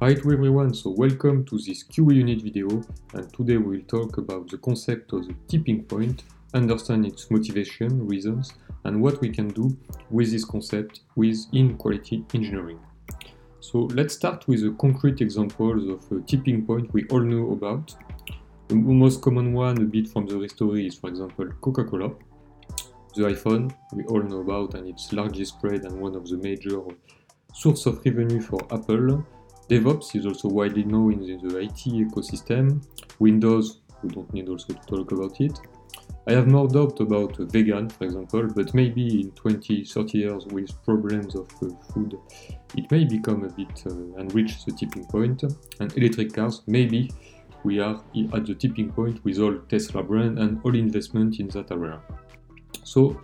Hi to everyone, so welcome to this QE unit video and today we'll talk about the concept of the tipping point, understand its motivation, reasons and what we can do with this concept within quality engineering. So let's start with the concrete examples of a tipping point we all know about. The most common one a bit from the history is for example Coca-Cola. The iPhone we all know about and its largest spread and one of the major source of revenue for Apple DevOps is also widely known in the IT ecosystem. Windows, we don't need also to talk about it. I have more doubt about vegan, for example, but maybe in 20, 30 years with problems of uh, food, it may become a bit uh, and reach the tipping point. And electric cars, maybe we are at the tipping point with all Tesla brand and all investment in that area. So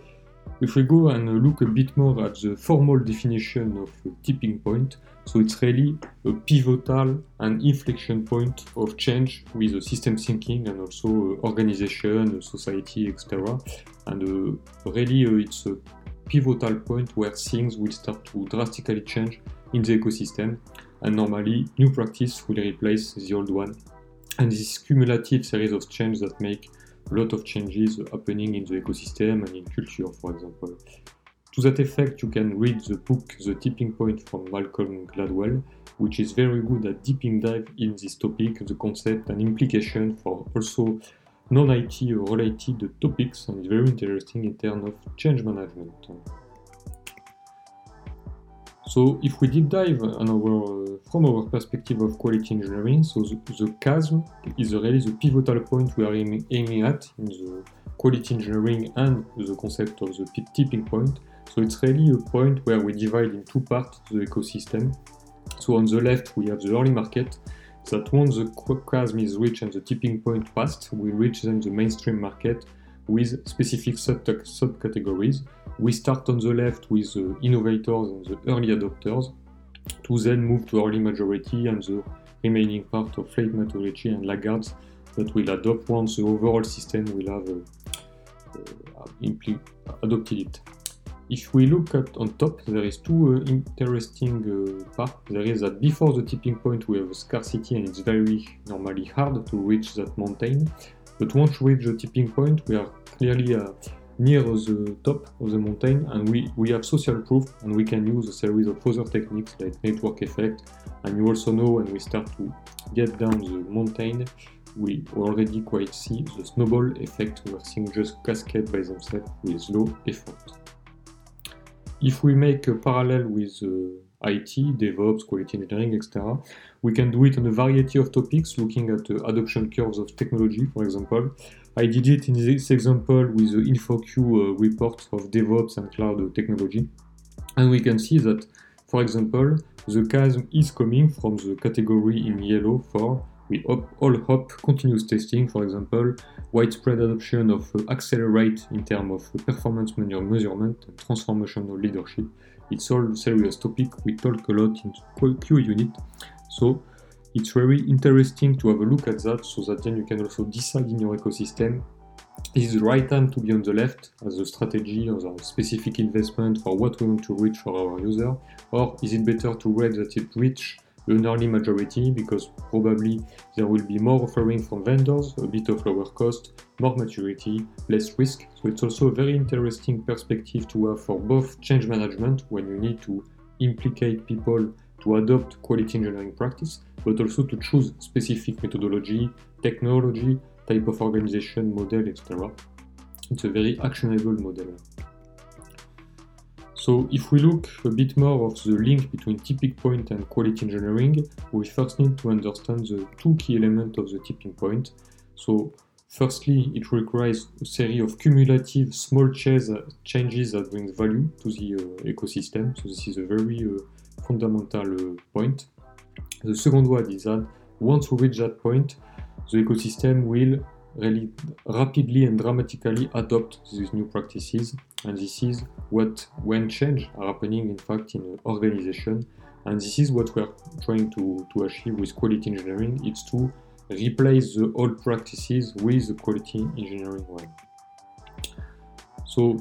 if we go and look a bit more at the formal definition of a tipping point, so it's really a pivotal and inflection point of change with a system thinking and also organization, society, etc. And uh, really uh, it's a pivotal point where things will start to drastically change in the ecosystem and normally new practice will replace the old one. And this cumulative series of changes that make lot of changes happening in the ecosystem and in culture, for example. To that effect, you can read the book The Tipping Point from Malcolm Gladwell, which is very good at deeping dive in this topic, the concept and implication for also non-IT related topics, and it's very interesting in terms of change management. So if we deep dive on our, from our perspective of quality engineering, so the, the chasm is really the pivotal point we are aiming, aiming at in the quality engineering and the concept of the tipping point. So it's really a point where we divide in two parts the ecosystem. So on the left we have the early market that once the chasm is reached and the tipping point passed, we reach then the mainstream market with specific subcategories. We start on the left with the innovators and the early adopters to then move to early majority and the remaining part of late majority and laggards that will adopt once the overall system will have uh, uh, adopted it. If we look at on top, there is two uh, interesting uh, parts. There is that before the tipping point we have a scarcity and it's very normally hard to reach that mountain. But once we reach the tipping point, we are clearly uh, near the top of the mountain and we, we have social proof and we can use a series of other techniques like network effect and you also know when we start to get down the mountain we already quite see the snowball effect where things just cascade by themselves with low effort. If we make a parallel with uh, IT, DevOps, quality engineering, etc. We can do it on a variety of topics, looking at uh, adoption curves of technology, for example. I did it in this example with the InfoQ uh, report of DevOps and cloud technology. And we can see that, for example, the chasm is coming from the category in yellow for we all hope continuous testing, for example, widespread adoption of uh, accelerate in terms of performance measurement and transformational leadership, it's all serious topic. We talk a lot in Q unit. So it's very interesting to have a look at that so that then you can also decide in your ecosystem is the right time to be on the left as a strategy or a specific investment for what we want to reach for our user or is it better to wait that it reach an early majority because probably there will be more offering from vendors, a bit of lower cost, more maturity, less risk. So it's also a very interesting perspective to have for both change management when you need to implicate people to adopt quality engineering practice, but also to choose specific methodology, technology, type of organization, model, etc. It's a very actionable model. So if we look a bit more of the link between tipping point and quality engineering, we first need to understand the two key elements of the tipping point. So firstly, it requires a series of cumulative small changes that bring value to the uh, ecosystem. So this is a very uh, fundamental uh, point. The second one is that once we reach that point, the ecosystem will really rapidly and dramatically adopt these new practices. And this is what when change are happening in fact in an organization. And this is what we're trying to, to achieve with quality engineering. It's to replace the old practices with the quality engineering one. So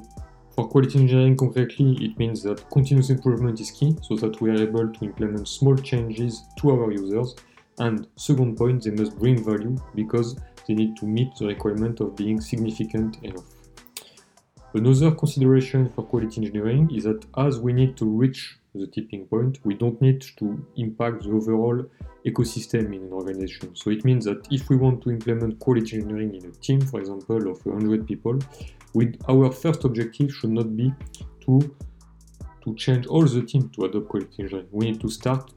For quality engineering concretely, it means that continuous improvement is key so that we are able to implement small changes to our users. And second point, they must bring value because they need to meet the requirement of being significant enough. Another consideration for quality engineering is that as we need to reach the tipping point, we don't need to impact the overall ecosystem in an organization. So it means that if we want to implement quality engineering in a team, for example, of 100 people, with our first objective should not be to to change all the team to adopt quality engineering. We need to start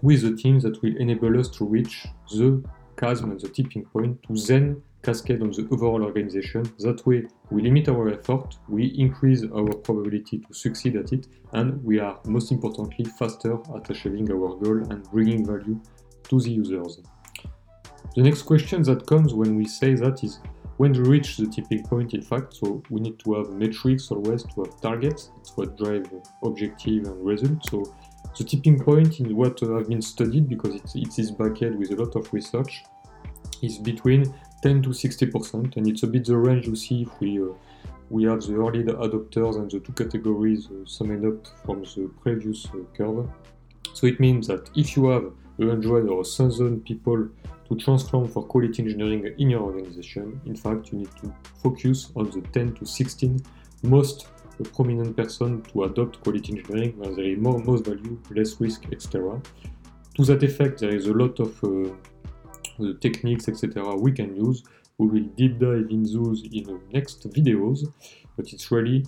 with the team that will enable us to reach the chasm and the tipping point to then cascade on the overall organization. That way, we limit our effort, we increase our probability to succeed at it, and we are most importantly faster at achieving our goal and bringing value to the users. The next question that comes when we say that is when we reach the tipping point, in fact, so we need to have metrics always to have targets. It's what drive objective and result. So the tipping point in what have been studied because it, is backed with a lot of research is between 10 to 60%, and it's a bit the range you see if we uh, we have the early adopters and the two categories uh, summed up from the previous uh, curve. So it means that if you have 100 or 1000 people to transform for quality engineering in your organization, in fact, you need to focus on the 10 to 16 most prominent person to adopt quality engineering where there is more most value, less risk, etc. To that effect, there is a lot of uh, techniques, etc. we can use. We will deep dive in those in the next videos, but it's really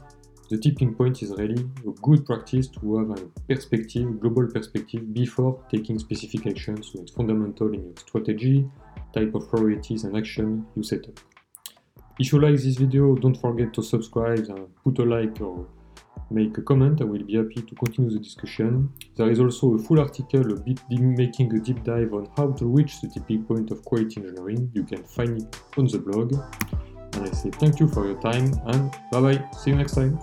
the tipping point is really a good practice to have a perspective, global perspective, before taking specific actions. So it's fundamental in your strategy, type of priorities and action you set up. If you like this video, don't forget to subscribe and put a like or make a comment, I will be happy to continue the discussion. There is also a full article a making a deep dive on how to reach the tipping point of quality engineering. You can find it on the blog. And I say thank you for your time and bye bye, see you next time.